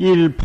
골두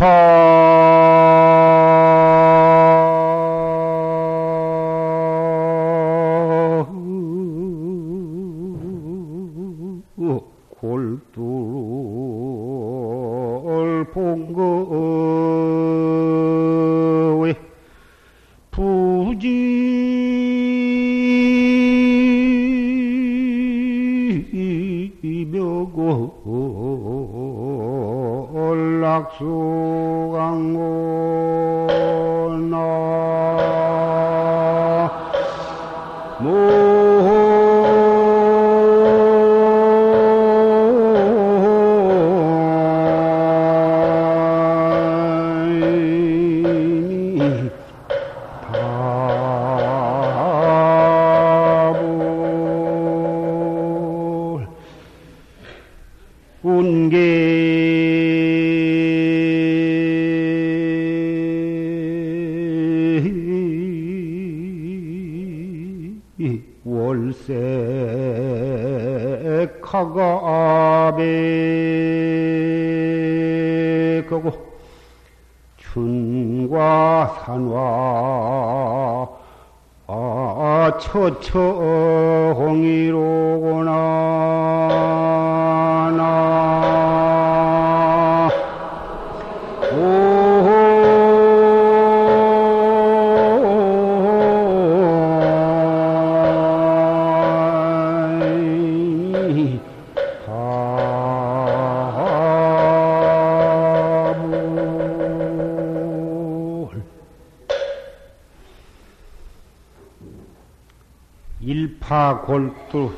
파골두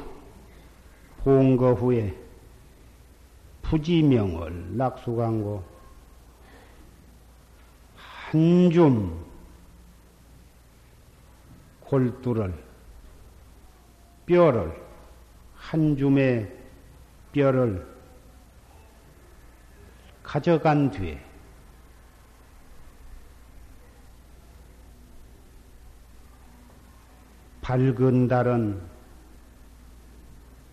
본거 후에 부지명을 낙수광고 한 줌 골두를 뼈를 한 줌의 뼈를 가져간 뒤에 밝은 달은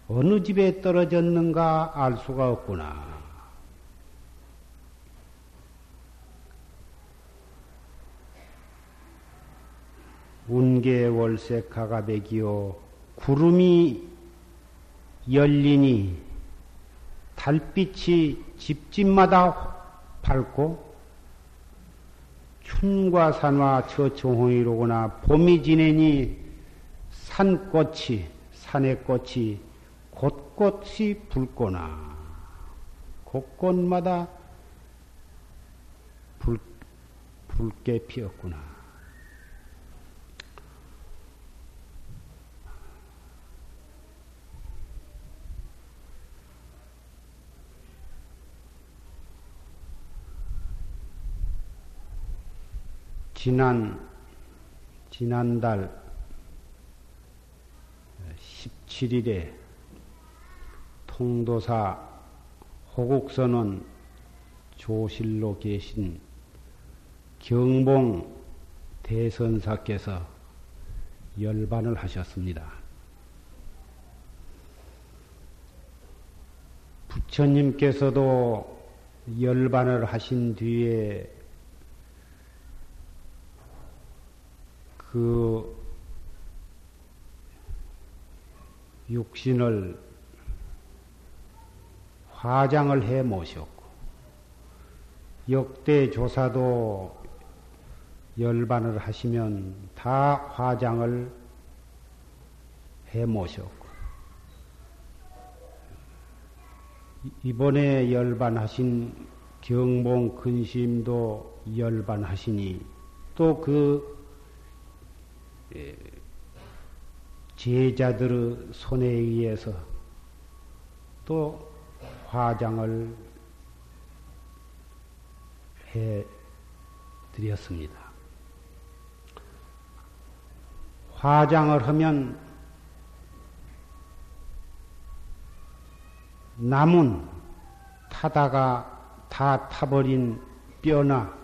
어느 집에 떨어졌는가 알 수가 없구나. 운계 월세 가가백이요 구름이 열리니 달빛이 집집마다 밝고 춘과 산화 저청홍이로구나 봄이 지내니 산꽃이 산의 꽃이 곳곳이 붉거나 곳곳마다 붉, 붉게 피었구나. 지난 지난달 17일에 통도사 호국선원 조실로 계신 경봉 대선사께서 열반을 하셨습니다. 부처님께서도 열반을 하신 뒤에 그 육신을 화장을 해 모셨고 역대 조사도 열반을 하시면 다 화장을 해 모셨고 이번에 열반하신 경봉 근심도 열반하시니 또그 제자들의 손에 의해서 또 화장을 해 드렸습니다. 화장을 하면 남은 타다가 다 타버린 뼈나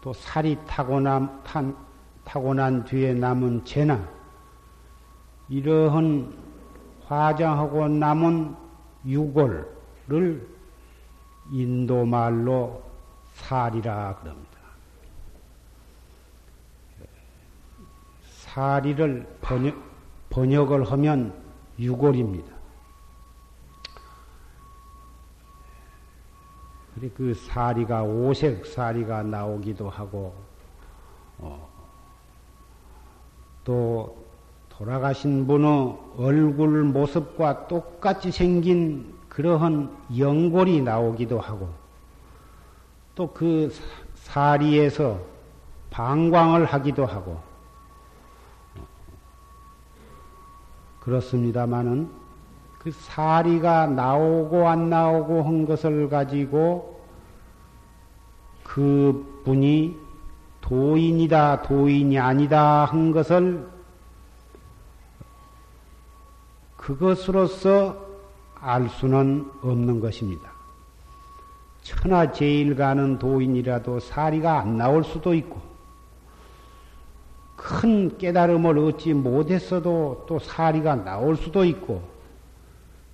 또 살이 타고 남, 탄, 타고 난 뒤에 남은 재나 이러한 화장하고 남은 유골을 인도말로 살이라 그럽니다. 사리를 번역, 번역을 하면 유골입니다. 그 사리가 오색 사리가 나오기도 하고 어, 또 돌아가신 분의 얼굴 모습과 똑같이 생긴 그러한 연골이 나오기도 하고 또 그 사리에서 방광을 하기도 하고 그렇습니다마는 그 사리가 나오고 안 나오고 한 것을 가지고 그 분이 도인이다, 도인이 아니다 한 것을 그것으로서 알 수는 없는 것입니다. 천하 제일 가는 도인이라도 사리가 안 나올 수도 있고, 큰 깨달음을 얻지 못했어도 또 사리가 나올 수도 있고,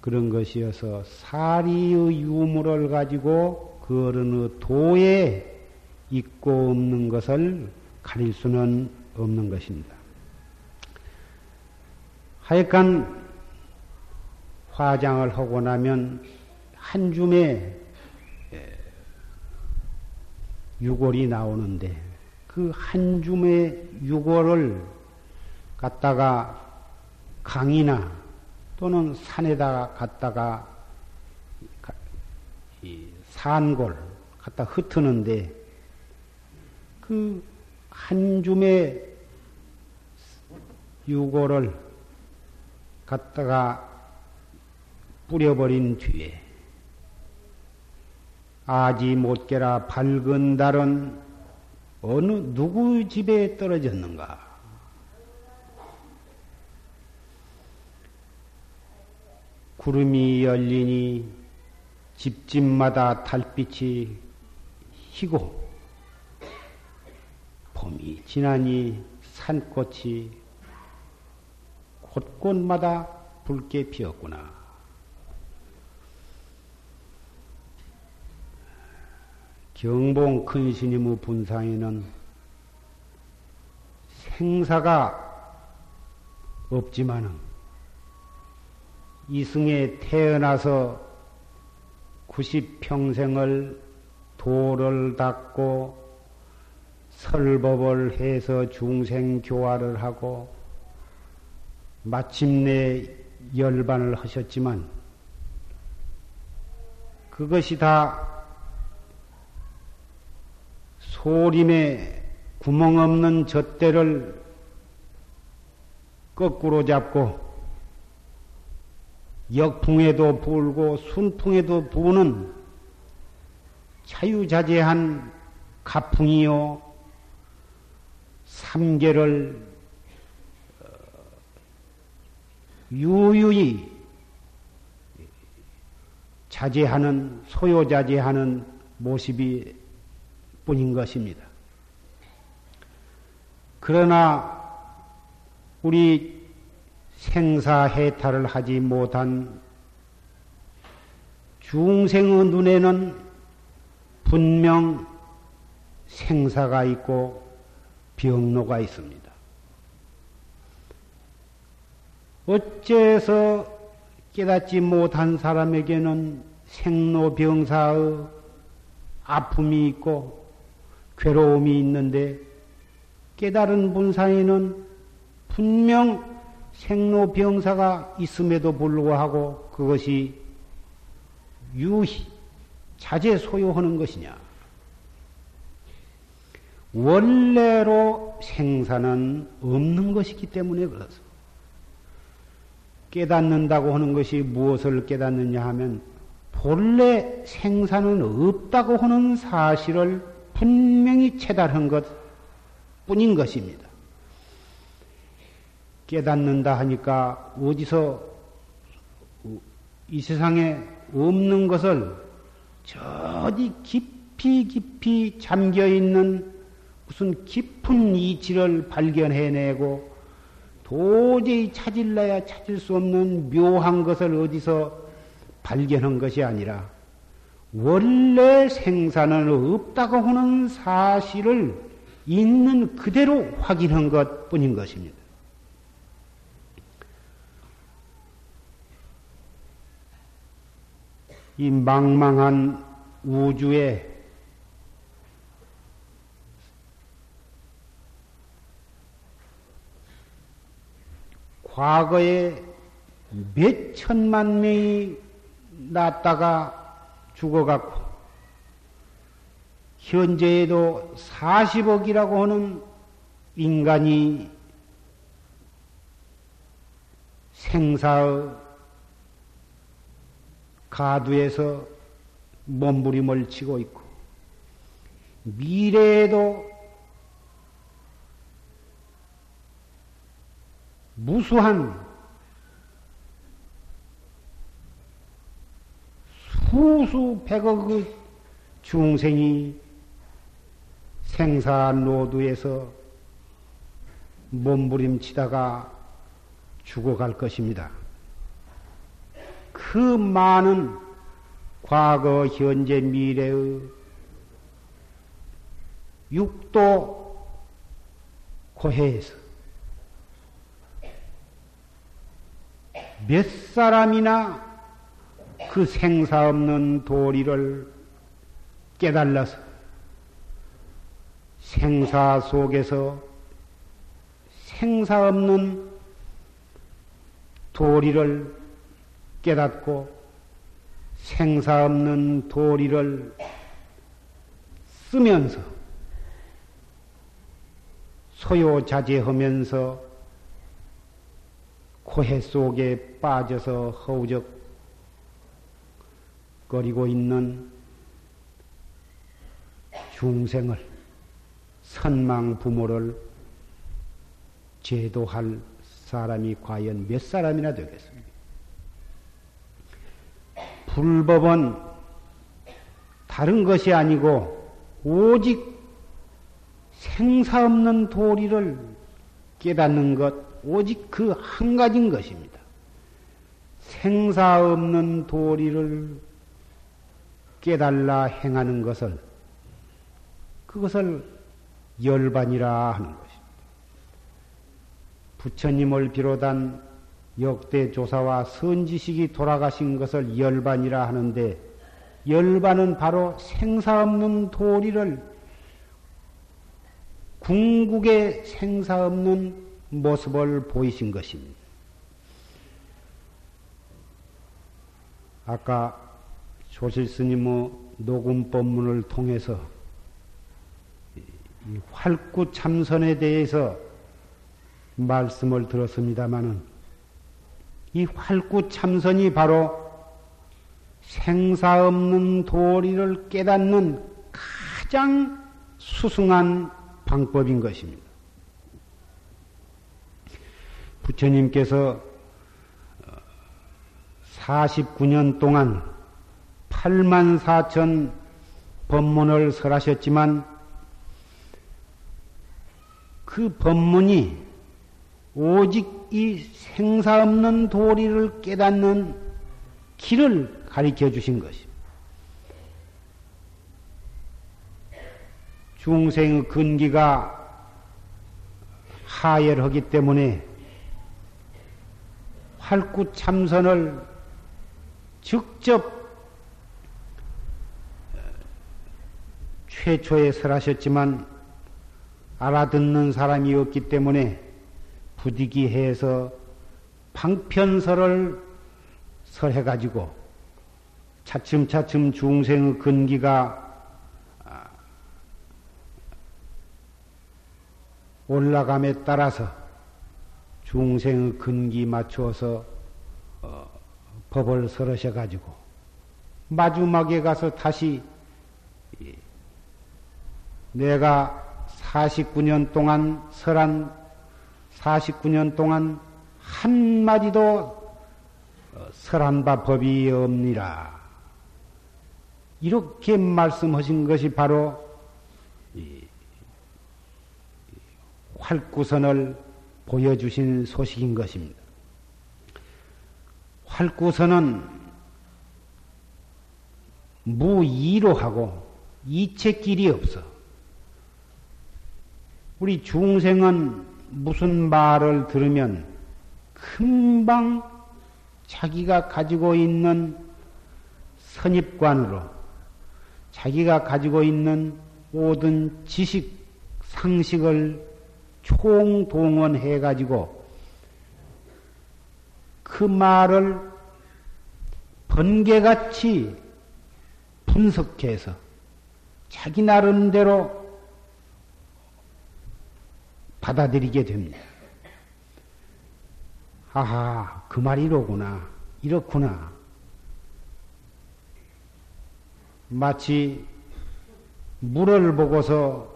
그런 것이어서 사리의 유물을 가지고 그 어느 도에 있고 없는 것을 가릴 수는 없는 것입니다. 하여간 화장을 하고 나면 한 줌에 유골이 나오는데 그 한 줌의 유골을 갖다가 강이나 또는 산에다가 갖다가 산골 갖다 흩트는데 그 한 줌의 유골을 갖다가 뿌려버린 뒤에 아지 못깨라 밝은 달은 어느 누구 집에 떨어졌는가? 구름이 열리니 집집마다 달빛이 희고 봄이 지나니 산꽃이 곳곳마다 붉게 피었구나. 경봉 큰 스님의 분상에는 생사가 없지만은 이승에 태어나서 90평생을 도를 닦고 설법을 해서 중생 교화를 하고 마침내 열반을 하셨지만 그것이 다 소림에 구멍 없는 젖대를 거꾸로 잡고 역풍에도 불고 순풍에도 부는 자유자재한 가풍이요 삼계를 어, 유유히 자제하는 소요자제하는 모습이 뿐인 것입니다. 그러나 우리 생사해탈을 하지 못한 중생의 눈에는 분명 생사가 있고 병로가 있습니다. 어째서 깨닫지 못한 사람에게는 생로병사의 아픔이 있고 괴로움이 있는데 깨달은 분사에는 분명 생로병사가 있음에도 불구하고 그것이 유희 자제 소요하는 것이냐? 원래로 생사는 없는 것이기 때문에 그렇습니다. 깨닫는다고 하는 것이 무엇을 깨닫느냐 하면 본래 생사는 없다고 하는 사실을 분명히 체달한 것 뿐인 것입니다. 깨닫는다 하니까 어디서 이 세상에 없는 것을 저디 깊이 깊이 잠겨 있는 무슨 깊은 이치를 발견해내고 도저히 찾을래야 찾을 수 없는 묘한 것을 어디서 발견한 것이 아니라 원래 생사는 없다고 하는 사실을 있는 그대로 확인한 것 뿐인 것입니다. 이 망망한 우주에 과거에 몇 천만 명이 났다가 죽어갔고, 현재에도 40억이라고 하는 인간이 생사의 가두에서 몸부림을 치고 있고, 미래에도 무수한 수수 백억의 중생이 생사 노두에서 몸부림치다가 죽어갈 것입니다. 그 많은 과거, 현재, 미래의 육도 고해에서 몇 사람이나 그 생사 없는 도리를 깨달아서 생사 속에서 생사 없는 도리를 깨닫고 생사 없는 도리를 쓰면서 소요자제하면서 코해 속에 빠져서 허우적 거리고 있는 중생을 선망 부모를 제도할 사람이 과연 몇 사람이나 되겠습니까? 불법은 다른 것이 아니고 오직 생사 없는 도리를 깨닫는 것, 오직 그 한 가지인 것입니다. 생사 없는 도리를 깨달라 행하는 것을, 그것을 열반이라 하는 것입니다. 부처님을 비롯한 역대 조사와 선지식이 돌아가신 것을 열반이라 하는데 열반은 바로 생사 없는 도리를 궁극의 생사 없는 모습을 보이신 것입니다. 아까 조실 스님의 녹음 법문을 통해서 활구 참선에 대해서 말씀을 들었습니다마는 이 활구 참선이 바로 생사 없는 도리를 깨닫는 가장 수승한 방법인 것입니다. 부처님께서 49년 동안 8만 4천 법문을 설하셨지만 그 법문이 오직 이 생사 없는 도리를 깨닫는 길을 가리켜 주신 것입니다. 중생의 근기가 하열하기 때문에 활구 참선을 직접 최초에 설하셨지만 알아듣는 사람이 없기 때문에 부디기해서 방편설을 설해가지고 차츰차츰 중생의 근기가 아, 올라감에 따라서 중생의 근기 맞추어서 어, 법을 설하셔 가지고 마지막에 가서 다시 내가 49년 동안 설한 49년 동안 한 마디도 설한 바 법이 없니라. 이렇게 말씀하신 것이 바로 활구선을 보여주신 소식인 것입니다. 활구선은 무이로 하고 이체길이 없어. 우리 중생은 무슨 말을 들으면 금방 자기가 가지고 있는 선입관으로 자기가 가지고 있는 모든 지식, 상식을 총동원해 가지고 그 말을 번개같이 분석해서 자기 나름대로 받아들이게 됩니다. 하하, 그 말이 이로구나. 이렇구나. 마치 물을 보고서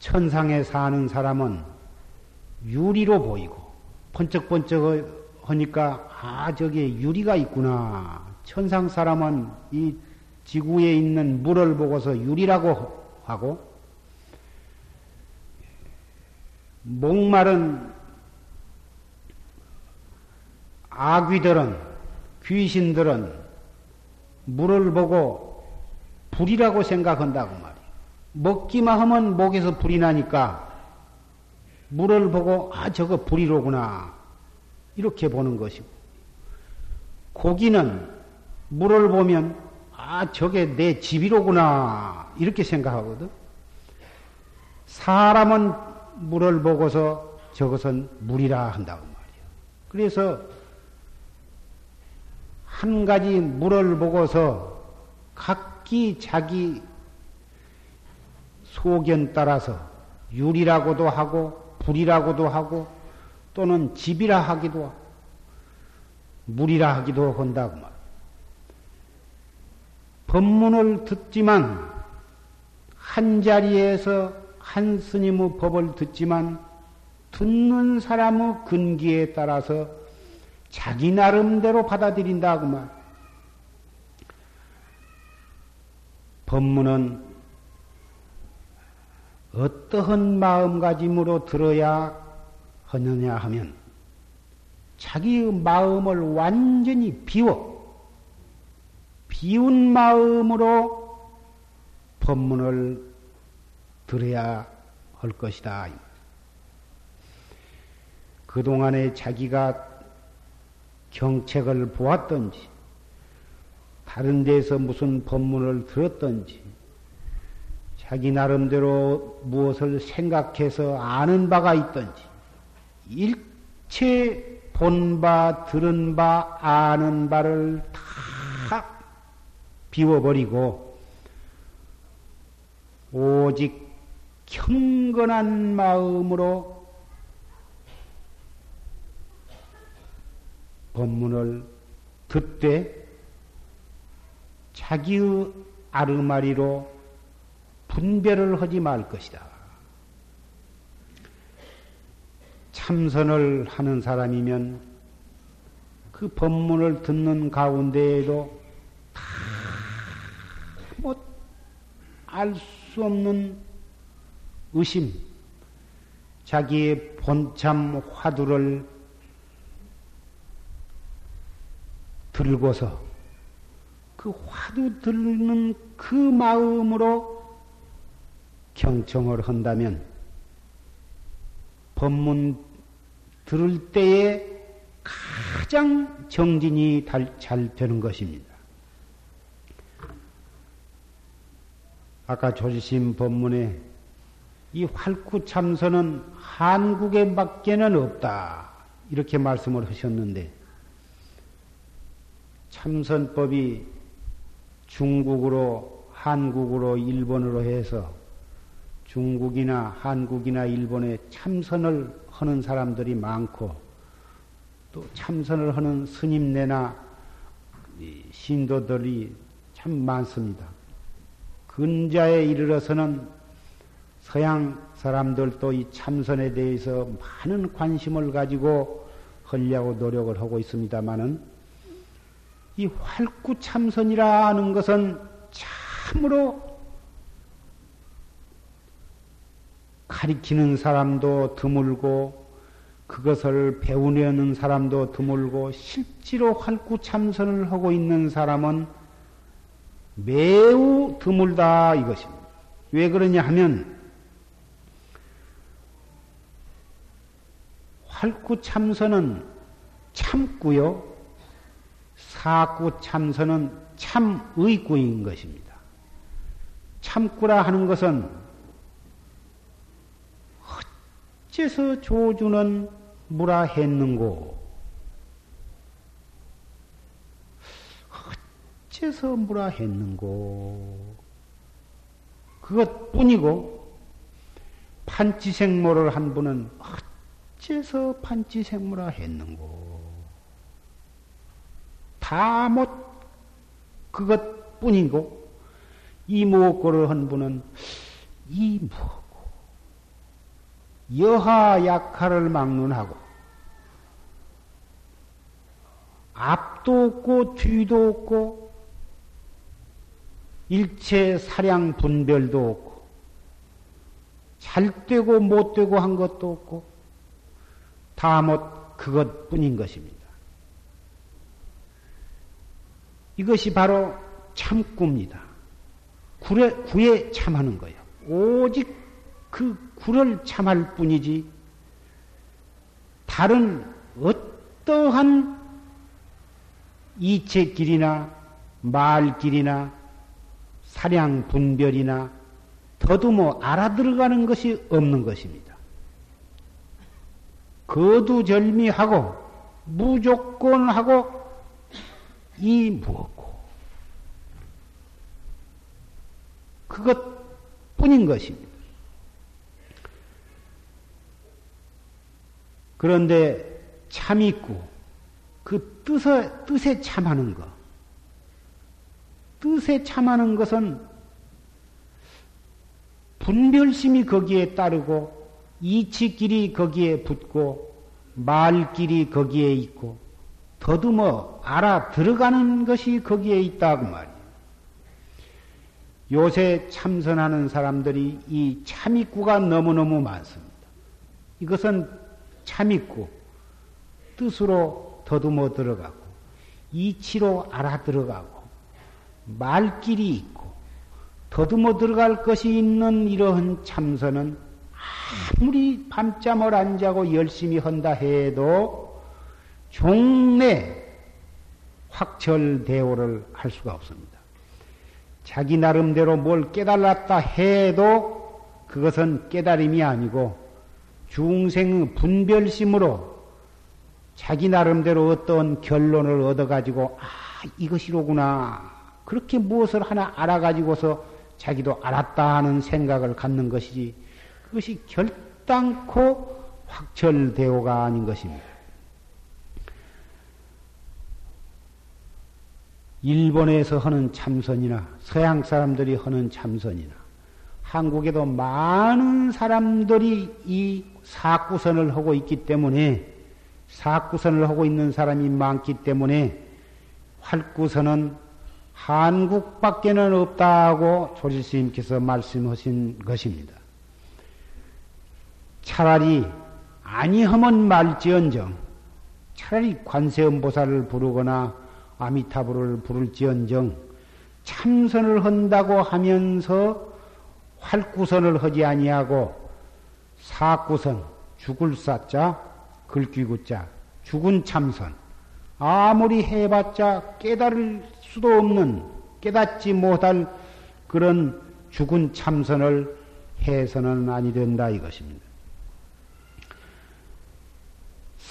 천상에 사는 사람은 유리로 보이고 번쩍번쩍 하니까 아 저기 유리가 있구나. 천상 사람은 이 지구에 있는 물을 보고서 유리라고 하고 목마른 아귀들은 귀신들은 물을 보고 불이라고 생각한다고 말이야. 먹기만 하면 목에서 불이 나니까 물을 보고 아 저거 불이로구나 이렇게 보는 것이고 고기는 물을 보면 아 저게 내 집이로구나 이렇게 생각하거든. 사람은 물을 보고서 저것은 물이라 한다고 말이야. 그래서 한 가지 물을 보고서 각기 자기 소견 따라서 유리라고도 하고 불이라고도 하고 또는 집이라 하기도 하고 물이라 하기도 한다고 말. 법문을 듣지만 한 자리에서 한 스님의 법을 듣지만 듣는 사람의 근기에 따라서 자기 나름대로 받아들인다고 말. 법문은 어떠한 마음가짐으로 들어야 하느냐 하면 자기의 마음을 완전히 비워 비운 마음으로 법문을 들어야 할 것이다. 그동안에 자기가 경책을 보았던지, 다른 데서 무슨 법문을 들었던지, 자기 나름대로 무엇을 생각해서 아는 바가 있던지, 일체 본 바, 들은 바, 아는 바를 다 비워버리고, 오직 경건한 마음으로 법문을 듣되 자기의 아르마리로 분별을 하지 말 것이다. 참선을 하는 사람이면 그 법문을 듣는 가운데에도 다뭐알 수 없는 의심, 자기의 본참 화두를 들고서 그 화두 들는 그 마음으로 경청을 한다면 법문 들을 때에 가장 정진이 잘 되는 것입니다. 아까 조지심 법문에 이 활구 참선은 한국에 밖에는 없다. 이렇게 말씀을 하셨는데, 참선법이 중국으로, 한국으로, 일본으로 해서 중국이나 한국이나 일본에 참선을 하는 사람들이 많고, 또 참선을 하는 스님네나 신도들이 참 많습니다. 근자에 이르러서는 서양 사람들도 이 참선에 대해서 많은 관심을 가지고 하려고 노력을 하고 있습니다만은 이 활구 참선이라 하는 것은 참으로 가리키는 사람도 드물고 그것을 배우려는 사람도 드물고 실제로 활구 참선을 하고 있는 사람은 매우 드물다 이것입니다. 왜 그러냐 하면 활구 참선은 참구요. 사구 참선은 참의구인 것입니다. 참구라 하는 것은 어째서 조주는 무라 했는고? 어째서 무라 했는고? 그것뿐이고 판치생모를 한 분은 어째서 판치생모라 했는고? 다 못 그것뿐이고 이 무엇고를 한 분은 이 무엇고 여하 약하를 막론하고 앞도 없고 뒤도 없고 일체 사량 분별도 없고 잘 되고 못 되고 한 것도 없고 다못 그것뿐인 것입니다. 이것이 바로 참구입니다. 구에, 구에 참하는 거예요. 오직 그 구를 참할 뿐이지 다른 어떠한 이체길이나 말길이나 사량 분별이나 더듬어 알아들어가는 것이 없는 것입니다. 거두절미하고 무조건하고 이 무엇고 그것뿐인 것입니다. 그런데 참 있고 그 뜻에, 뜻에 참하는 것. 뜻에 참하는 것은 분별심이 거기에 따르고 이치길이 거기에 붙고 말길이 거기에 있고 더듬어 알아 들어가는 것이 거기에 있다고 말이에요. 요새 참선하는 사람들이 이 참입구가 너무너무 많습니다. 이것은 참입구, 뜻으로 더듬어 들어가고, 이치로 알아 들어가고, 말길이 있고, 더듬어 들어갈 것이 있는 이러한 참선은 아무리 밤잠을 안 자고 열심히 한다 해도 종래 확철대오를 할 수가 없습니다. 자기 나름대로 뭘 깨달았다 해도 그것은 깨달음이 아니고 중생의 분별심으로 자기 나름대로 어떤 결론을 얻어가지고 아 이것이로구나 그렇게 무엇을 하나 알아가지고서 자기도 알았다 하는 생각을 갖는 것이지 그것이 결단코 확철대오가 아닌 것입니다. 일본에서 하는 참선이나 서양 사람들이 하는 참선이나 한국에도 많은 사람들이 이 사구선을 하고 있기 때문에 사구선을 하고 있는 사람이 많기 때문에 활구선은 한국밖에는 없다고 조실스님께서 말씀하신 것입니다. 차라리 아니하면 말지언정 차라리 관세음보살을 부르거나 아미타불을 부를지언정 참선을 한다고 하면서 활구선을 하지 아니하고 사구선 죽을 사자 글귀구자 죽은 참선 아무리 해봤자 깨달을 수도 없는 깨닫지 못할 그런 죽은 참선을 해서는 아니 된다 이것입니다.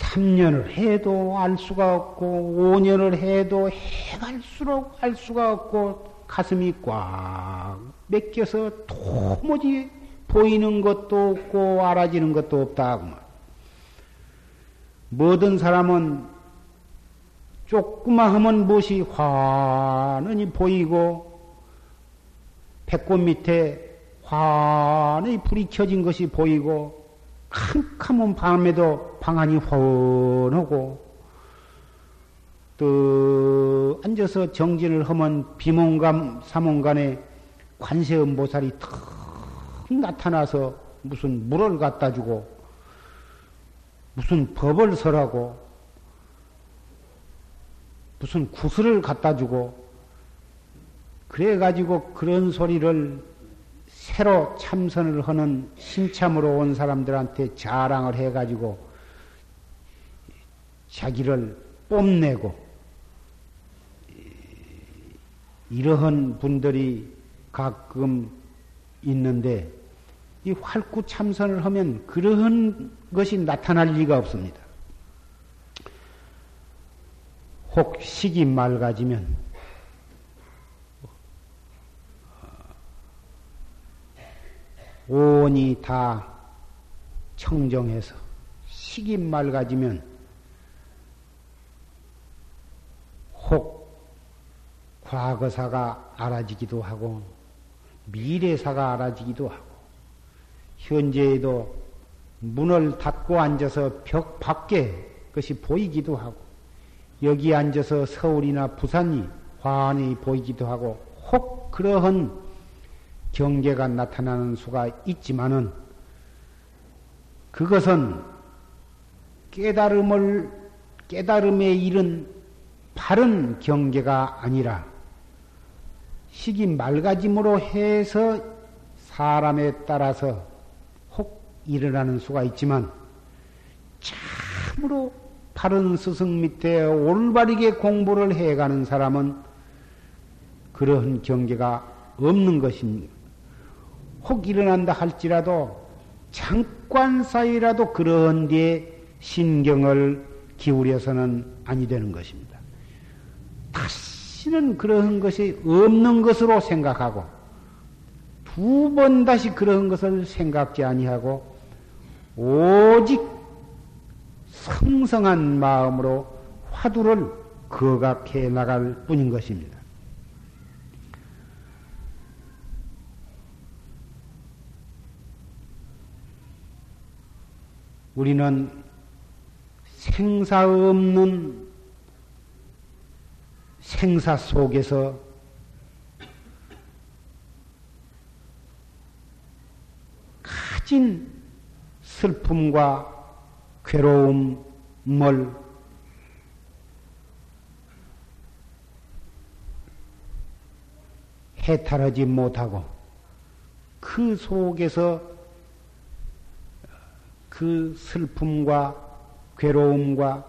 3년을 해도 알 수가 없고 5년을 해도 해갈수록 알 수가 없고 가슴이 꽉 맥혀서 도무지 보이는 것도 없고 알아지는 것도 없다. 그 뭐든 사람은 조그마 하면 무엇이 환히 보이고 배꼽 밑에 환히 불이 켜진 것이 보이고 캄캄한 밤에도 방안이 훤하고 또 앉아서 정진을 하면 비몽감 사몽간에 관세음 보살이 턱 나타나서 무슨 물을 갖다 주고 무슨 법을 설하고 무슨 구슬을 갖다 주고 그래 가지고 그런 소리를 새로 참선을 하는 신참으로 온 사람들한테 자랑을 해가지고 자기를 뽐내고 이러한 분들이 가끔 있는데 이 활구 참선을 하면 그러한 것이 나타날 리가 없습니다. 혹 식이 맑아지면 온이 다 청정해서 식이 맑아지면 혹 과거사가 알아지기도 하고 미래사가 알아지기도 하고 현재에도 문을 닫고 앉아서 벽 밖에 것이 보이기도 하고 여기 앉아서 서울이나 부산이 환히 보이기도 하고 혹 그러한 경계가 나타나는 수가 있지만은 그것은 깨달음을 깨달음에 이른 바른 경계가 아니라 식이 맑아짐으로 해서 사람에 따라서 혹 일어나는 수가 있지만 참으로 바른 스승 밑에 올바르게 공부를 해가는 사람은 그러한 경계가 없는 것입니다. 혹 일어난다 할지라도 잠깐 사이라도 그런 뒤에 신경을 기울여서는 아니 되는 것입니다. 다시는 그런 것이 없는 것으로 생각하고 두 번 다시 그런 것을 생각지 아니하고 오직 성성한 마음으로 화두를 거각해 나갈 뿐인 것입니다. 우리는 생사 없는 생사 속에서 가진 슬픔과 괴로움을 해탈하지 못하고 그 속에서 그 슬픔과 괴로움과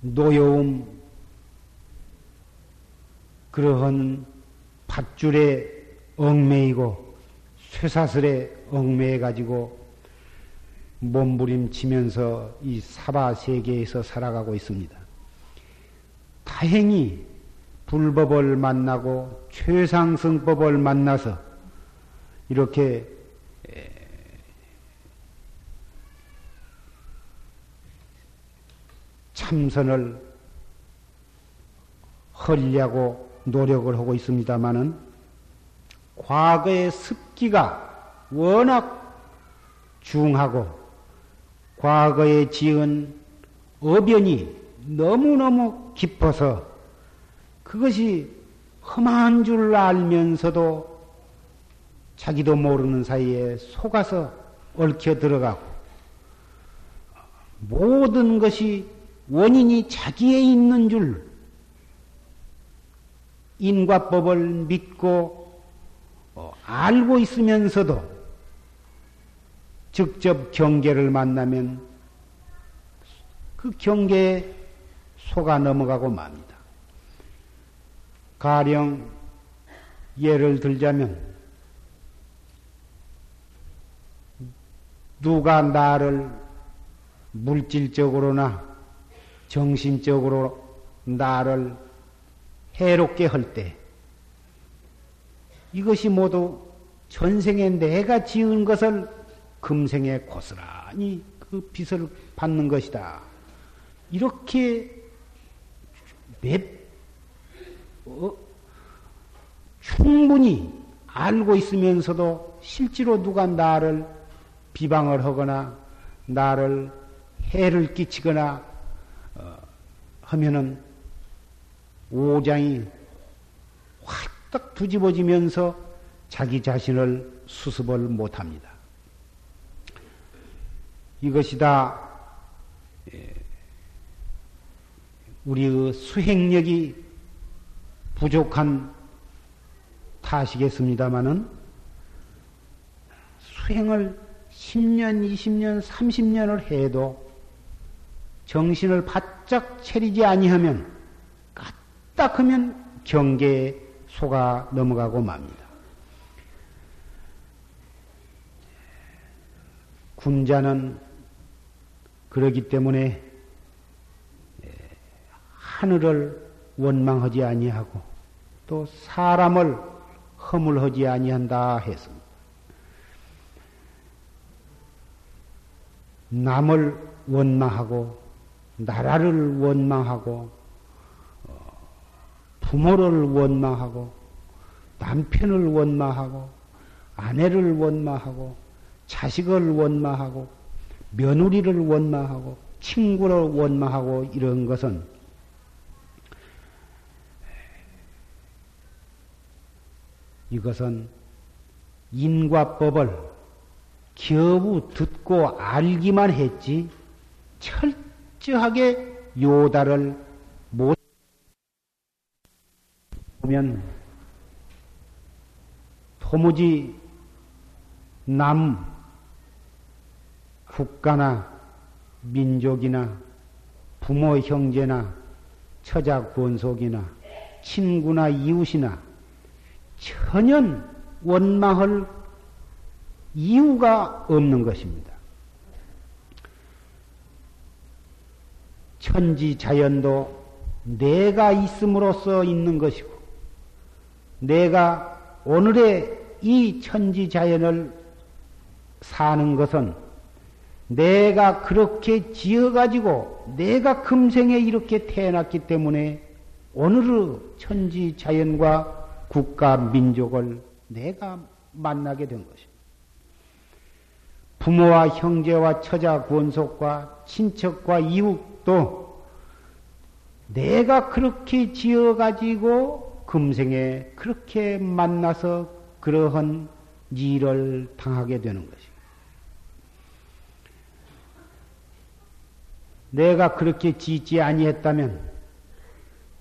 노여움, 그러한 밧줄에 얽매이고 쇠사슬에 얽매여 가지고 몸부림치면서 이 사바 세계에서 살아가고 있습니다. 다행히 불법을 만나고 최상승법을 만나서 이렇게 참선을 하려고 노력을 하고 있습니다만은 과거의 습기가 워낙 중하고 과거에 지은 어변이 너무너무 깊어서 그것이 험한 줄 알면서도 자기도 모르는 사이에 속아서 얽혀 들어가고 모든 것이 원인이 자기에 있는 줄 인과법을 믿고 어, 알고 있으면서도 직접 경계를 만나면 그 경계에 속아 넘어가고 맙니다. 가령 예를 들자면 누가 나를 물질적으로나 정신적으로 나를 해롭게 할 때, 이것이 모두 전생에 내가 지은 것을 금생에 고스란히 그 빚을 받는 것이다. 이렇게 몇, 어, 충분히 알고 있으면서도 실제로 누가 나를 비방을 하거나 나를 해를 끼치거나 하면은 오장이 확딱 뒤집어지면서 자기 자신을 수습을 못합니다. 이것이 다 예, 우리의 수행력이 부족한 탓이겠습니다마는 수행을 10년, 20년, 30년을 해도 정신을 바짝 차리지 아니하면 까딱하면 경계에 속아 넘어가고 맙니다. 군자는 그러기 때문에 하늘을 원망하지 아니하고 또 사람을 허물하지 아니한다 했습니다. 남을 원망하고 나라를 원망하고 어, 부모를 원망하고 남편을 원망하고 아내를 원망하고 자식을 원망하고 며느리를 원망하고 친구를 원망하고 이런 것은 이것은 인과법을 겨우 듣고 알기만 했지 철 저하게 요다를 못 보면 도무지 남 국가나 민족이나 부모 형제나 처자 권속이나 친구나 이웃이나 전혀 원망할 이유가 없는 것입니다. 천지 자연도 내가 있음으로써 있는 것이고, 내가 오늘의 이 천지 자연을 사는 것은 내가 그렇게 지어가지고 내가 금생에 이렇게 태어났기 때문에 오늘의 천지 자연과 국가 민족을 내가 만나게 된 것입니다. 부모와 형제와 처자 권속과 친척과 이웃 도 내가 그렇게 지어가지고 금생에 그렇게 만나서 그러한 일을 당하게 되는 것입니다. 내가 그렇게 짓지 아니했다면,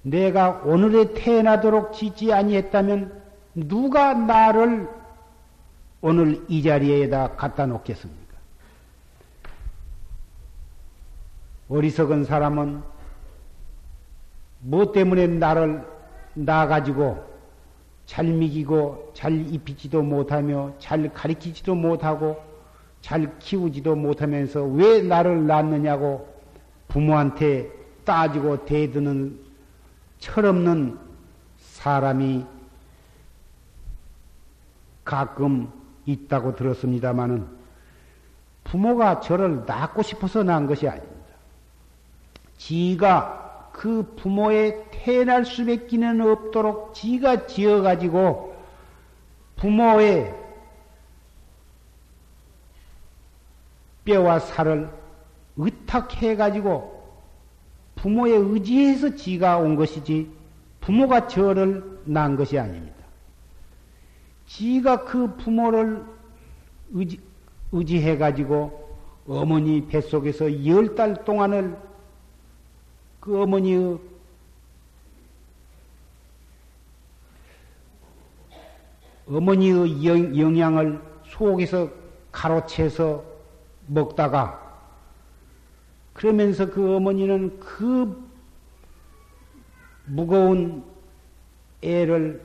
내가 오늘에 태어나도록 짓지 아니했다면, 누가 나를 오늘 이 자리에다 갖다 놓겠습니까? 어리석은 사람은 무엇 때문에 나를 나 가지고 잘 미기고 잘 입히지도 못하며 잘 가리키지도 못하고 잘 키우지도 못하면서 왜 나를 낳느냐고 부모한테 따지고 대드는 철없는 사람이 가끔 있다고 들었습니다마는 부모가 저를 낳고 싶어서 낳은 것이 아닙니다. 지가 그 부모의 태어날 수밖에 없도록 지가 지어가지고 부모의 뼈와 살을 의탁해가지고 부모의 의지에서 지가 온 것이지 부모가 저를 낳은 것이 아닙니다. 지가 그 부모를 의지, 의지해가지고 어머니 뱃속에서 열 달 동안을 그 어머니의 어머니의 영양을 속에서 가로채서 먹다가 그러면서 그 어머니는 그 무거운 애를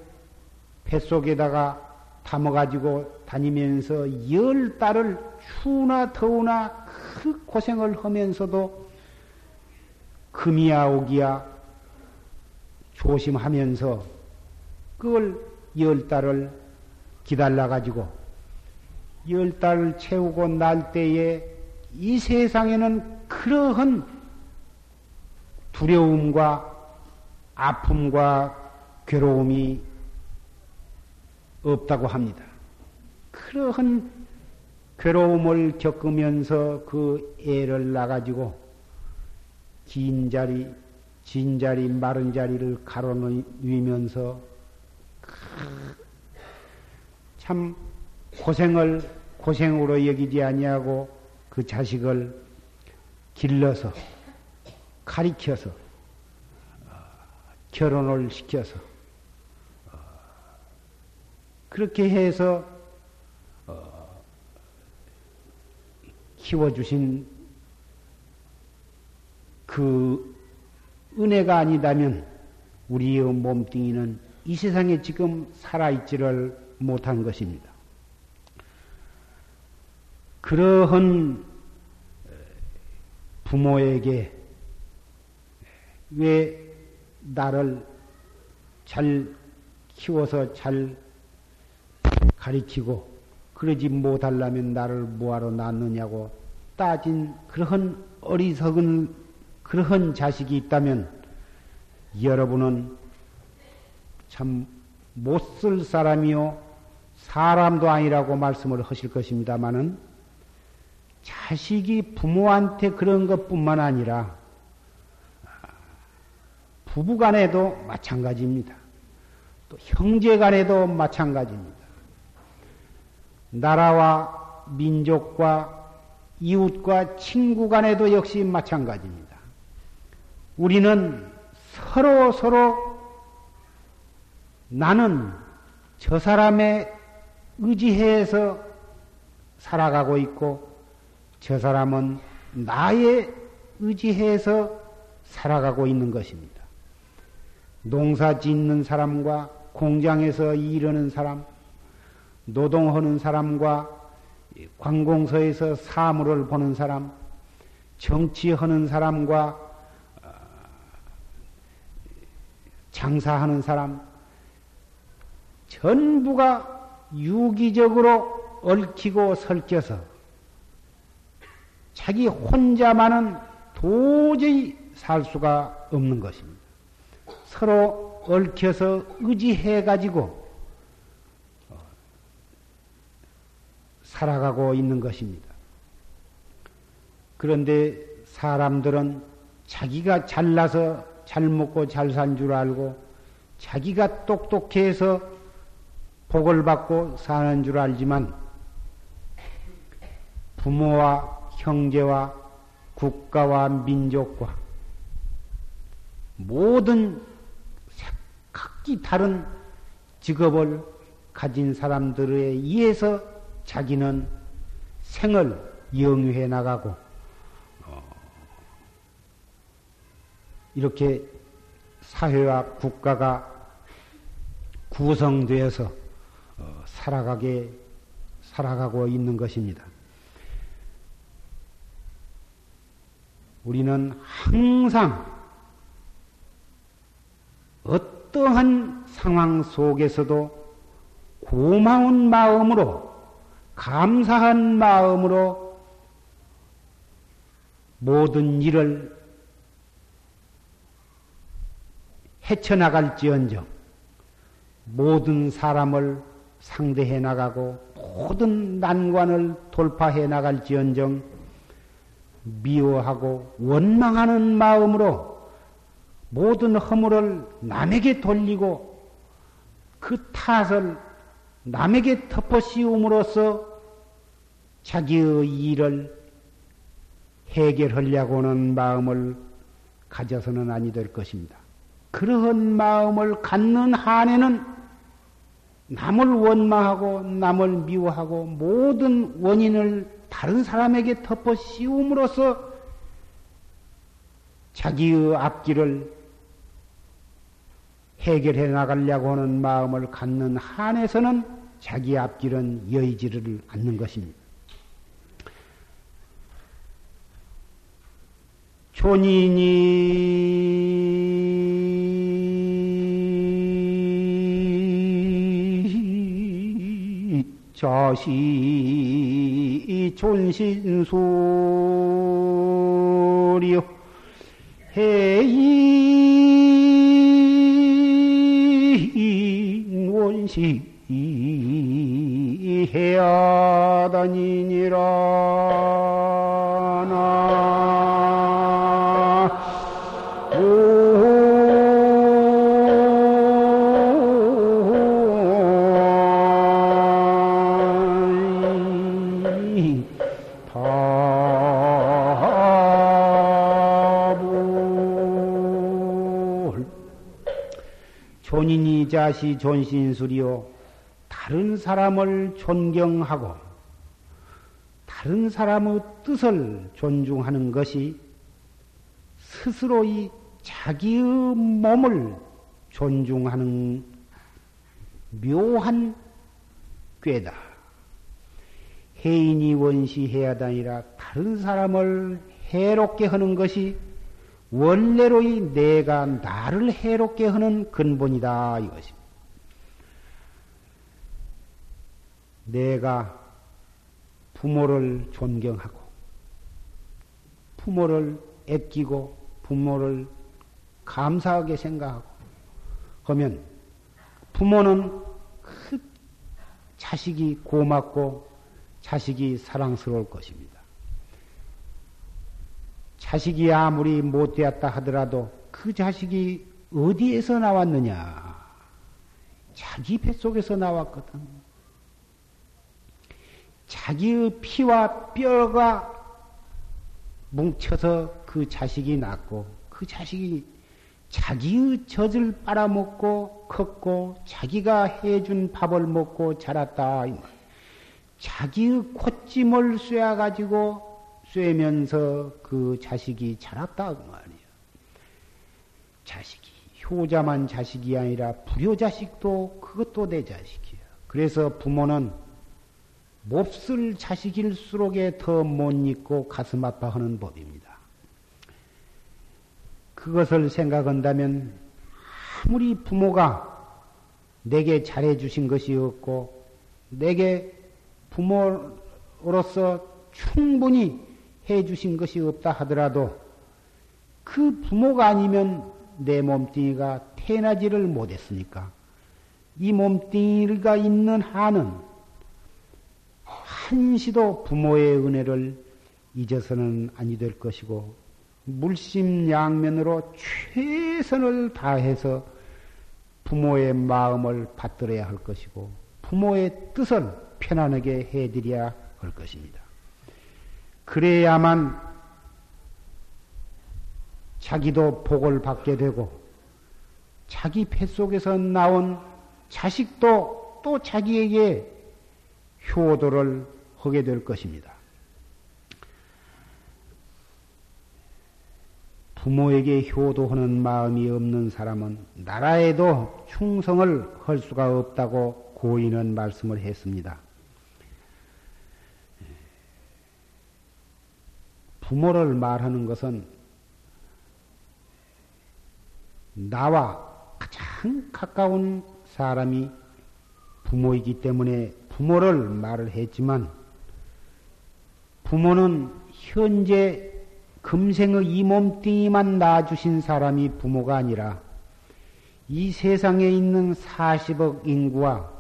뱃속에다가 담아가지고 다니면서 열 달을 추나 더우나 그 고생을 하면서도 금이야 오기야 조심하면서 그걸 열 달을 기다려 가지고 열 달을 채우고 날 때에 이 세상에는 그러한 두려움과 아픔과 괴로움이 없다고 합니다. 그러한 괴로움을 겪으면서 그 애를 낳아가지고 긴 자리, 진 자리, 마른 자리를 가로누이면서 참 고생을 고생으로 여기지 아니하고 그 자식을 길러서 가리켜서 결혼을 시켜서 그렇게 해서 키워주신 그 은혜가 아니다면 우리의 몸뚱이는 이 세상에 지금 살아있지를 못한 것입니다. 그러한 부모에게 왜 나를 잘 키워서 잘 가리키고 그러지 못하려면 나를 뭐하러 낳느냐고 따진 그러한 어리석은 그러한 자식이 있다면 여러분은 참 못 쓸 사람이요 사람도 아니라고 말씀을 하실 것입니다마는 자식이 부모한테 그런 것뿐만 아니라 부부간에도 마찬가지입니다. 또 형제간에도 마찬가지입니다. 나라와 민족과 이웃과 친구 간에도 역시 마찬가지입니다. 우리는 서로 서로 나는 저 사람의 의지해서 살아가고 있고 저 사람은 나의 의지해서 살아가고 있는 것입니다. 농사 짓는 사람과 공장에서 일하는 사람, 노동하는 사람과 관공서에서 사물을 보는 사람, 정치하는 사람과 어, 장사하는 사람, 전부가 유기적으로 얽히고 설켜서 자기 혼자만은 도저히 살 수가 없는 것입니다. 서로 얽혀서 의지해 가지고 살아가고 있는 것입니다. 그런데 사람들은 자기가 잘나서 잘 먹고 잘 산 줄 알고 자기가 똑똑해서 복을 받고 사는 줄 알지만 부모와 형제와 국가와 민족과 모든 각기 다른 직업을 가진 사람들에 의해서 자기는 생을 영위해 나가고 이렇게 사회와 국가가 구성되어서 어, 살아가게 살아가고 있는 것입니다. 우리는 항상 어떠한 상황 속에서도 고마운 마음으로 감사한 마음으로 모든 일을 헤쳐나갈지언정 모든 사람을 상대해 나가고 모든 난관을 돌파해 나갈지언정 미워하고 원망하는 마음으로 모든 허물을 남에게 돌리고 그 탓을 남에게 덮어 씌움으로써 자기의 일을 해결하려고 하는 마음을 가져서는 아니 될 것입니다. 그러한 마음을 갖는 한에는 남을 원망하고 남을 미워하고 모든 원인을 다른 사람에게 덮어 씌움으로써 자기의 앞길을 해결해 나가려고 하는 마음을 갖는 한에서는 자기 앞길은 여의지를 않는 것입니다. 존인이 자시 존신소리요. 해인 원시 해야 다니니라 존인이 자시 존신술이요 다른 사람을 존경하고 다른 사람의 뜻을 존중하는 것이 스스로 이 자기의 몸을 존중하는 묘한 꾀다. 해인이 원시해야 다니라 다른 사람을 해롭게 하는 것이 원래로이 내가 나를 해롭게 하는 근본이다 이것입니다. 내가 부모를 존경하고 부모를 애끼고 부모를 감사하게 생각하고 하면 부모는 그 자식이 고맙고 자식이 사랑스러울 것입니다. 자식이 아무리 못되었다 하더라도 그 자식이 어디에서 나왔느냐? 자기 뱃속에서 나왔거든. 자기의 피와 뼈가 뭉쳐서 그 자식이 낳고 그 자식이 자기의 젖을 빨아먹고 컸고 자기가 해준 밥을 먹고 자랐다. 자기의 콧짐을 쐬어가지고 쐬면서 그 자식이 자랐다. 그 말이야. 자식이, 효자만 자식이 아니라 불효 자식도 그것도 내 자식이야. 그래서 부모는 몹쓸 자식일수록에 더 못 잊고 가슴 아파하는 법입니다. 그것을 생각한다면 아무리 부모가 내게 잘해 주신 것이 없고 내게 부모로서 충분히 해 주신 것이 없다 하더라도 그 부모가 아니면 내 몸뚱이가 태어나지를 못했으니까 이 몸뚱이가 있는 한은 한시도 부모의 은혜를 잊어서는 아니 될 것이고 물심양면으로 최선을 다해서 부모의 마음을 받들어야 할 것이고 부모의 뜻을 편안하게 해드려야 할 것입니다. 그래야만 자기도 복을 받게 되고 자기 뱃속에서 나온 자식도 또 자기에게 효도를 하게 될 것입니다. 부모에게 효도하는 마음이 없는 사람은 나라에도 충성을 할 수가 없다고 고인은 말씀을 했습니다. 부모를 말하는 것은 나와 가장 가까운 사람이 부모이기 때문에 부모를 말을 했지만 부모는 현재 금생의 이 몸뚱이만 낳아주신 사람이 부모가 아니라 이 세상에 있는 40억 인구와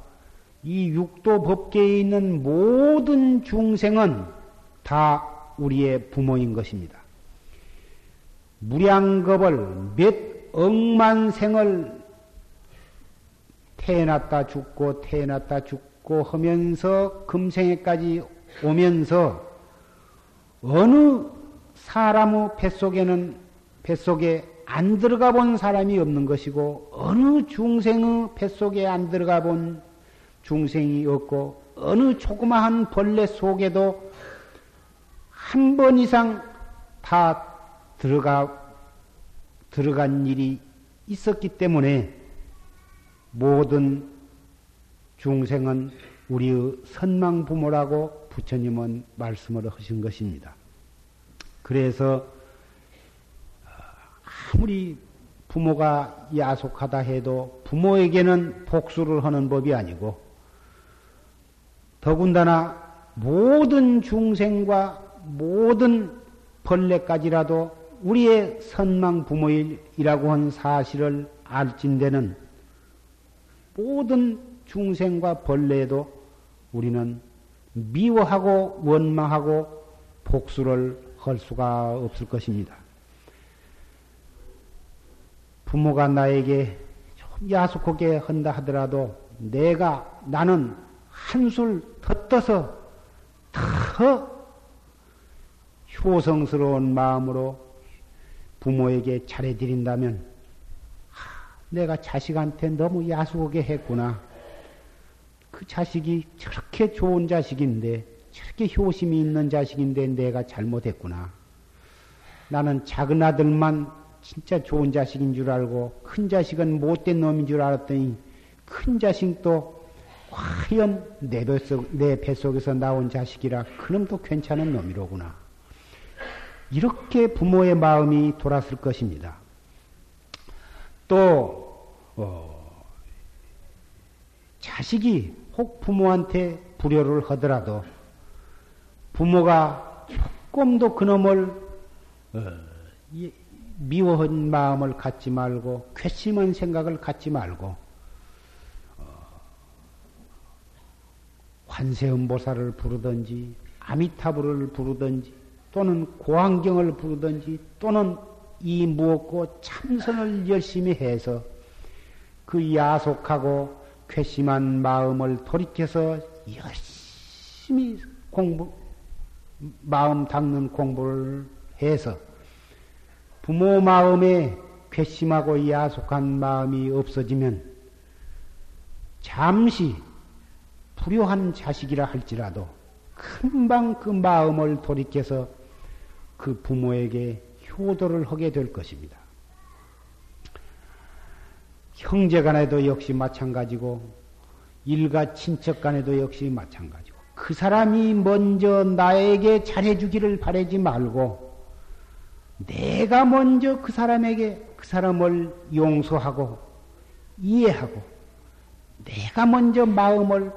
이 육도 법계에 있는 모든 중생은 다 우리의 부모인 것입니다. 무량겁을 몇 억만 생을 태어났다 죽고 태어났다 죽고 하면서 금생에까지 오면서 어느 사람의 뱃속에는 뱃속에 안 들어가 본 사람이 없는 것이고 어느 중생의 뱃속에 안 들어가 본 중생이 없고 어느 조그마한 벌레 속에도 한 번 이상 다 들어가 들어간 일이 있었기 때문에 모든 중생은 우리의 선망 부모라고 부처님은 말씀을 하신 것입니다. 그래서 아무리 부모가 야속하다 해도 부모에게는 복수를 하는 법이 아니고 더군다나 모든 중생과 모든 벌레까지라도 우리의 선망 부모이라고 한 사실을 알진대는 모든 중생과 벌레에도 우리는 미워하고 원망하고 복수를 할 수가 없을 것입니다. 부모가 나에게 좀 야속하게 한다 하더라도 내가 나는 한술 더 떠서 더 효성스러운 마음으로 부모에게 잘해드린다면 내가 자식한테 너무 야속하게 했구나. 그 자식이 저렇게 좋은 자식인데, 저렇게 효심이 있는 자식인데 내가 잘못했구나. 나는 작은 아들만 진짜 좋은 자식인 줄 알고, 큰 자식은 못된 놈인 줄 알았더니, 큰 자식도 과연 내 뱃속, 내 뱃속에서 나온 자식이라 그놈도 괜찮은 놈이로구나. 이렇게 부모의 마음이 돌았을 것입니다. 또, 어, 자식이 혹 부모한테 불효를 하더라도 부모가 조금도 그놈을 어, 미워한 마음을 갖지 말고 괘씸한 생각을 갖지 말고 어, 관세음보살을 부르든지 아미타불을 부르든지 또는 고환경을 부르든지 또는 이 무엇고 참선을 열심히 해서 그 야속하고 괘씸한 마음을 돌이켜서 열심히 공부, 마음 닦는 공부를 해서 부모 마음에 괘씸하고 야속한 마음이 없어지면 잠시 불효한 자식이라 할지라도 금방 그 마음을 돌이켜서 그 부모에게 효도를 하게 될 것입니다. 형제 간에도 역시 마찬가지고 일가 친척 간에도 역시 마찬가지고 그 사람이 먼저 나에게 잘해주기를 바라지 말고 내가 먼저 그 사람에게 그 사람을 용서하고 이해하고 내가 먼저 마음을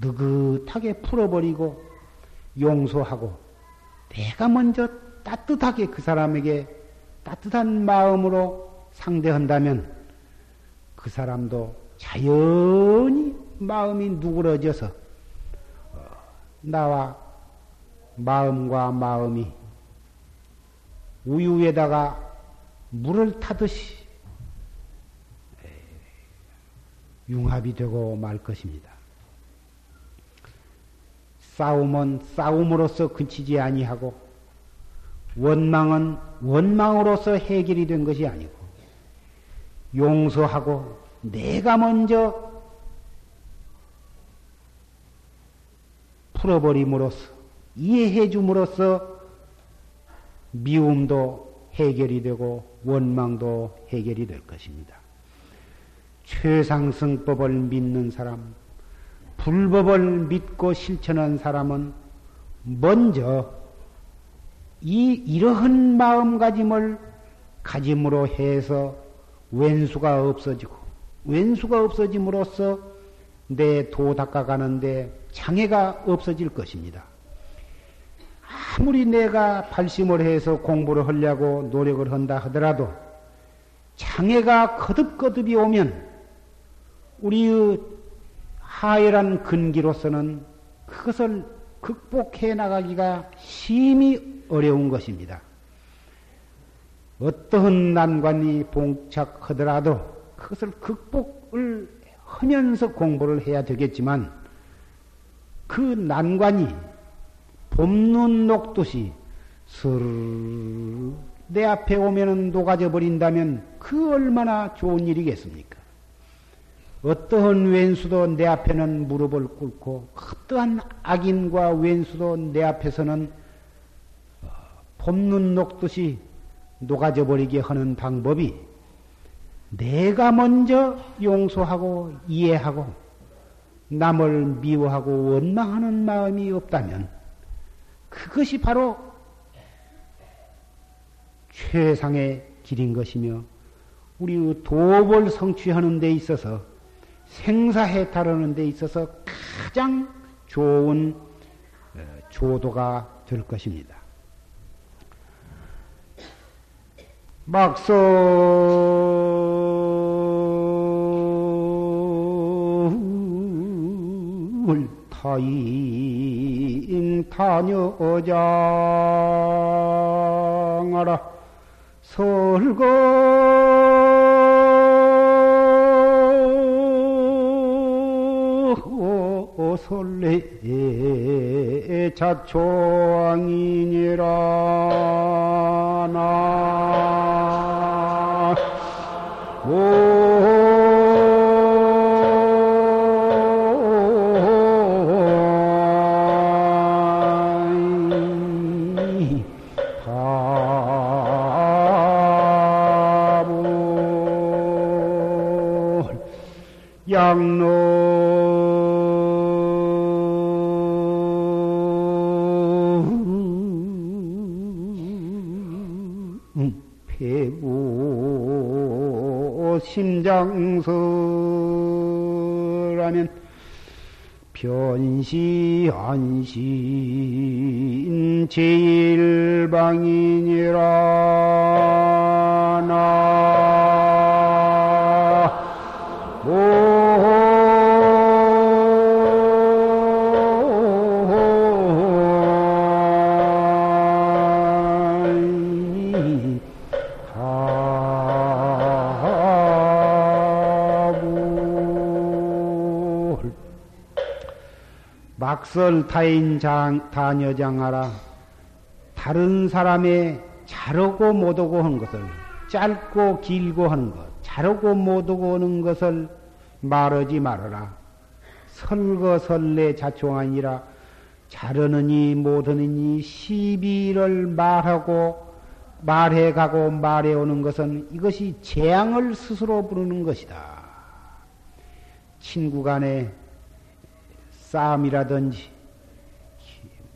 느긋하게 풀어버리고 용서하고 내가 먼저 따뜻하게 그 사람에게 따뜻한 마음으로 상대한다면 그 사람도 자연히 마음이 누그러져서 어, 나와 마음과 마음이 우유에다가 물을 타듯이 융합이 되고 말 것입니다. 싸움은 싸움으로서 그치지 아니하고 원망은 원망으로서 해결이 된 것이 아니고 용서하고 내가 먼저 풀어버림으로써 이해해 줌으로써 미움도 해결이 되고 원망도 해결이 될 것입니다. 최상승법을 믿는 사람, 불법을 믿고 실천한 사람은 먼저 이 이러한 마음가짐을 가짐으로 해서 왼수가 없어지고 왼수가 없어짐으로써 내 도 닦아가는데 장애가 없어질 것입니다. 아무리 내가 발심을 해서 공부를 하려고 노력을 한다 하더라도 장애가 거듭거듭이 오면 우리의 하열한 근기로서는 그것을 극복해 나가기가 심히 어려운 것입니다. 어떠한 난관이 봉착하더라도 그것을 극복을 하면서 공부를 해야 되겠지만 그 난관이 봄눈 녹듯이 스르내 앞에 오면은 녹아져 버린다면 그 얼마나 좋은 일이겠습니까? 어떠한 왼수도 내 앞에는 무릎을 꿇고 어떠한 악인과 왼수도 내 앞에서는 봄눈 녹듯이 녹아져 버리게 하는 방법이 내가 먼저 용서하고 이해하고 남을 미워하고 원망하는 마음이 없다면 그것이 바로 최상의 길인 것이며 우리 도업을 성취하는 데 있어서 생사해 다루는 데 있어서 가장 좋은 어, 조도가 될 것입니다. 막성을 타인 타녀장하라 설거 오솔레 자초왕이니라. 나. 양로 장서라면 변시 안신 제일방인이라 나 막설 타인 장, 다녀장하라. 다른 사람의 자르고 못오고 하는 것을, 짧고 길고 하는 것, 자르고 못오고 하는 것을 말하지 말아라. 설거설래 자총 아니라 자르느니 못하느니 시비를 말하고 말해가고 말해오는 것은 이것이 재앙을 스스로 부르는 것이다. 친구 간에 싸움이라든지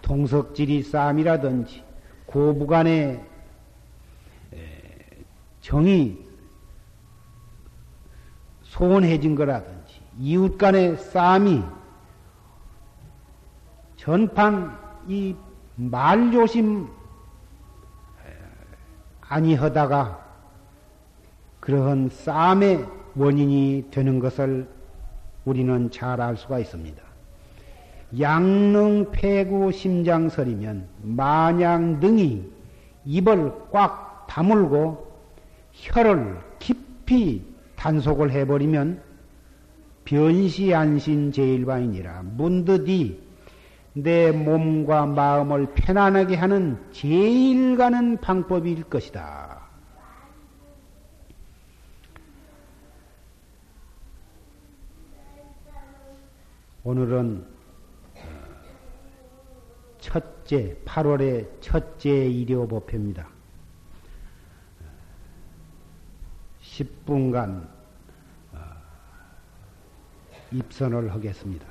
동석질이 싸움이라든지 고부간의 정이 소원해진 거라든지 이웃 간의 싸움이 전판 이 말조심 아니하다가 그러한 싸움의 원인이 되는 것을 우리는 잘 알 수가 있습니다. 양능 폐구 심장설이면 마냥 능이 입을 꽉 다물고 혀를 깊이 단속을 해버리면 변시 안신 제일반이니라 문득이 내 몸과 마음을 편안하게 하는 제일 가는 방법일 것이다. 오늘은 첫째, 8월의 첫째 일요 법회입니다. 10분간 어, 입선을 하겠습니다.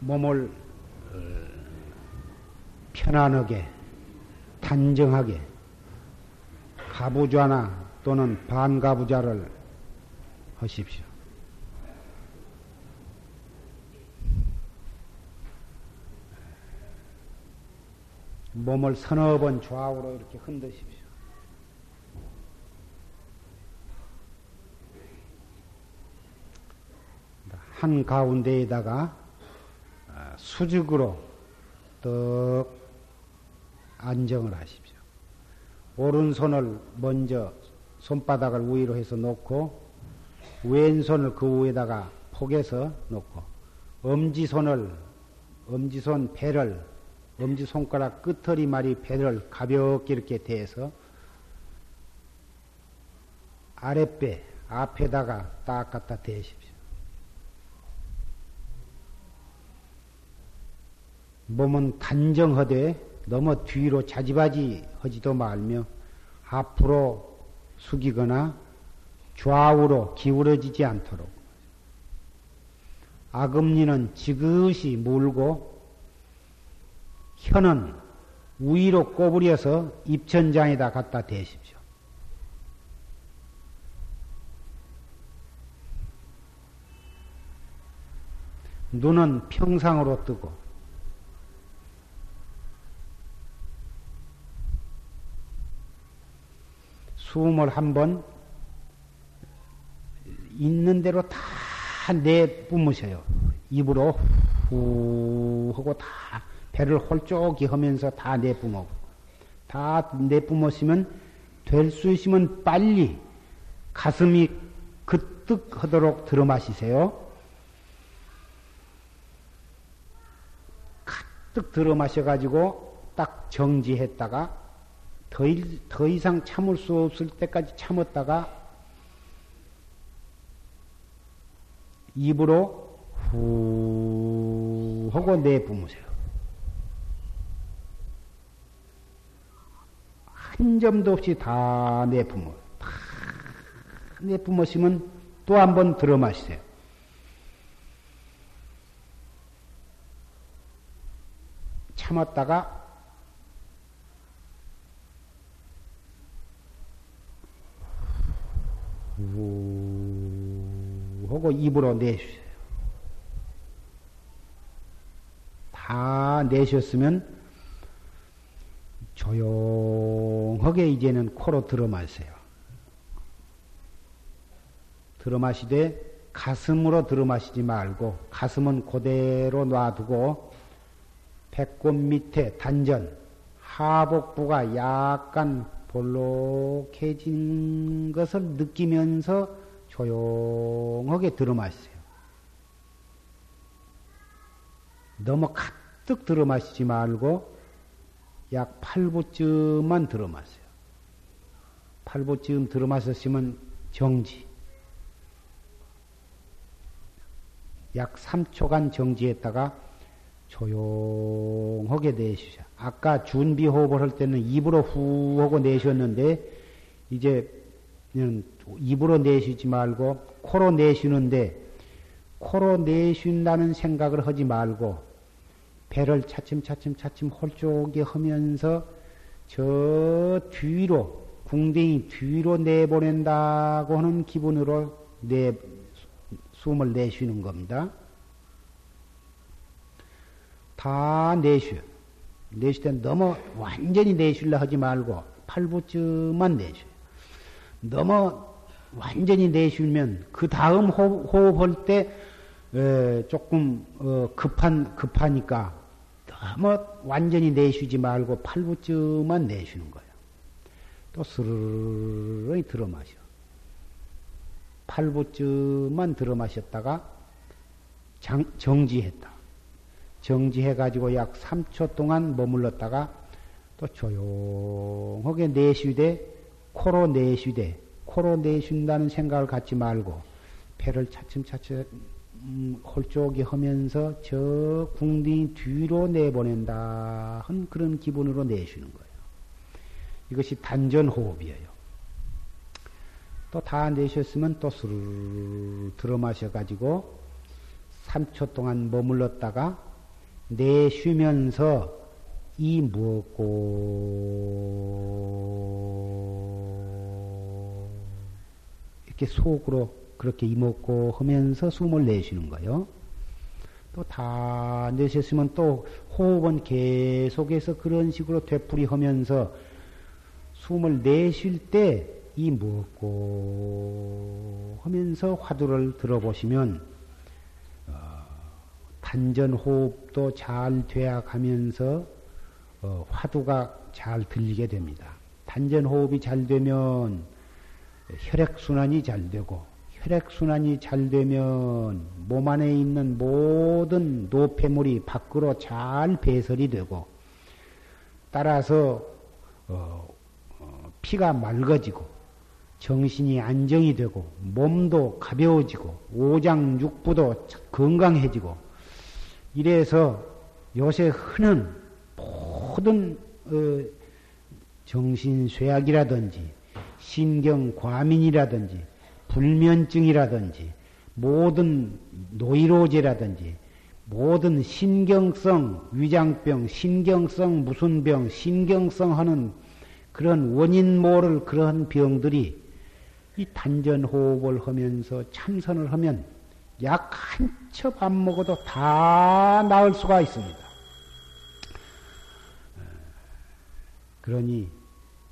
몸을 어, 편안하게, 단정하게, 가부좌나 또는 반가부좌를 하십시오. 몸을 서너 번 좌우로 이렇게 흔드십시오. 한 가운데에다가 아, 수직으로 떡 안정을 하십시오. 오른손을 먼저 손바닥을 위로 해서 놓고 왼손을 그 위에다가 폭에서 놓고 엄지손을 엄지손 배를 엄지손가락 끝터리말이 배를 가볍게 이렇게 대서 아랫배 앞에다가 딱 갖다 대십시오. 몸은 단정하되 너무 뒤로 자지바지 하지도 말며 앞으로 숙이거나 좌우로 기울어지지 않도록 아금니는 지그시 물고 혀는 위로 꼬부려서 입천장에다 갖다 대십시오. 눈은 평상으로 뜨고 숨을 한번 있는 대로 다 내뿜으셔요. 입으로 후 하고 다 배를 홀쭉히 하면서 다 내뿜어. 다 내뿜었으면 될 수 있으면 빨리 가슴이 그뜩 하도록 들어 마시세요. 가득 들어 마셔가지고 딱 정지했다가 더, 더 이상 참을 수 없을 때까지 참았다가 입으로 후 하고 내뿜으세요. 한 점도 없이 다 내뿜어. 다 내뿜으시면 또 한 번 들어 마시세요. 참았다가 우 하고 입으로 내주세요. 다 내셨으면 조용하게 이제는 코로 들어 마세요. 들어 마시되 가슴으로 들어 마시지 말고 가슴은 그대로 놔두고 배꼽 밑에 단전 하복부가 약간 볼록해진 것을 느끼면서 조용하게 들어 마시세요. 너무 가득 들어 마시지 말고 약 8부쯤만 들어 마세요. 8부쯤 들어 마셨으면 정지. 약 3초간 정지했다가 조용하게 내쉬자. 아까 준비 호흡을 할 때는 입으로 후 하고 내쉬었는데 이제 입으로 내쉬지 말고 코로 내쉬는데 코로 내쉰다는 생각을 하지 말고 배를 차츰차츰 차츰 홀쭉이 하면서 저 뒤로 궁뎅이 뒤로 내보낸다고 하는 기분으로 내 숨을 내쉬는 겁니다. 다 내쉬어. 내쉴 때 너무 완전히 내쉴려 하지 말고 팔부쯤만 내쉬어. 너무 완전히 내쉬면 그 다음 호흡, 호흡할 때 에, 조금 어, 급한 급하니까 너무 완전히 내쉬지 말고 팔부쯤만 내쉬는 거예요. 또 스르르 들어 마셔. 팔부쯤만 들어 마셨다가 장, 정지했다. 정지해가지고 약 3초 동안 머물렀다가 또 조용하게 내쉬되 코로 내쉬되 코로 내쉰다는 생각을 갖지 말고 배를 차츰차츰 음, 홀쭉이 하면서 저 궁둥이 뒤로 내보낸다 한 그런 기분으로 내쉬는 거예요. 이것이 단전 호흡이에요. 또 다 내셨으면 또 스르르 들어 마셔가지고 3초 동안 머물렀다가 내쉬면서 이 무엇고 이렇게 속으로 그렇게 이먹고 하면서 숨을 내쉬는 거요. 또 다 내셨으면 또 호흡은 계속해서 그런 식으로 되풀이 하면서 숨을 내쉴 때이 무엇고 하면서 화두를 들어보시면 어, 단전 호흡도 잘 돼야 가면서 어, 화두가 잘 들리게 됩니다. 단전 호흡이 잘 되면 혈액 순환이 잘 되고 혈액순환이 잘 되면 몸 안에 있는 모든 노폐물이 밖으로 잘 배설이 되고 따라서 어, 어, 피가 맑아지고 정신이 안정이 되고 몸도 가벼워지고 오장육부도 건강해지고 이래서 요새 흔한 모든 어, 정신 쇠약이라든지 신경 과민이라든지 불면증이라든지 모든 노이로제라든지 모든 신경성 위장병, 신경성 무슨 병, 신경성 하는 그런 원인 모를 그런 병들이 이 단전 호흡을 하면서 참선을 하면 약 한 첩 안 먹어도 다 나을 수가 있습니다. 그러니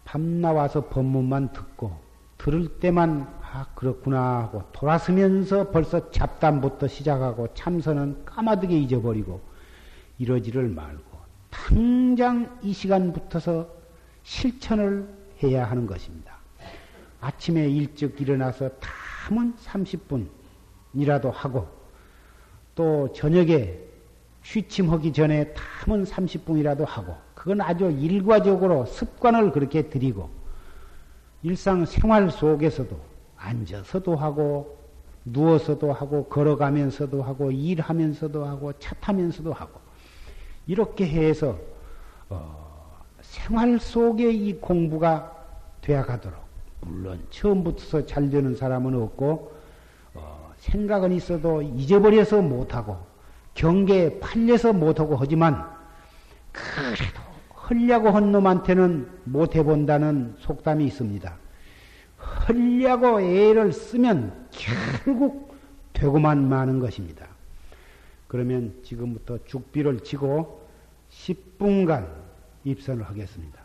밤 나와서 법문만 듣고 들을 때만 아, 그렇구나 하고 돌아서면서 벌써 잡담부터 시작하고 참선은 까마득게 잊어버리고 이러지를 말고 당장 이 시간부터서 실천을 해야 하는 것입니다. 아침에 일찍 일어나서 탐은 30분이라도 하고 또 저녁에 취침하기 전에 탐은 30분이라도 하고 그건 아주 일과적으로 습관을 그렇게 들이고 일상 생활 속에서도 앉아서도 하고 누워서도 하고 걸어가면서도 하고 일하면서도 하고 차 타면서도 하고 이렇게 해서 어, 생활 속에 이 공부가 되어가도록 물론 처음부터 잘 되는 사람은 없고 어, 생각은 있어도 잊어버려서 못하고 경계에 팔려서 못하고 하지만 그래도 헐려고 한 놈한테는 못해본다는 속담이 있습니다. 헐려고 애를 쓰면 결국 되고만 마는 것입니다. 그러면 지금부터 죽비를 치고 10분간 입선을 하겠습니다.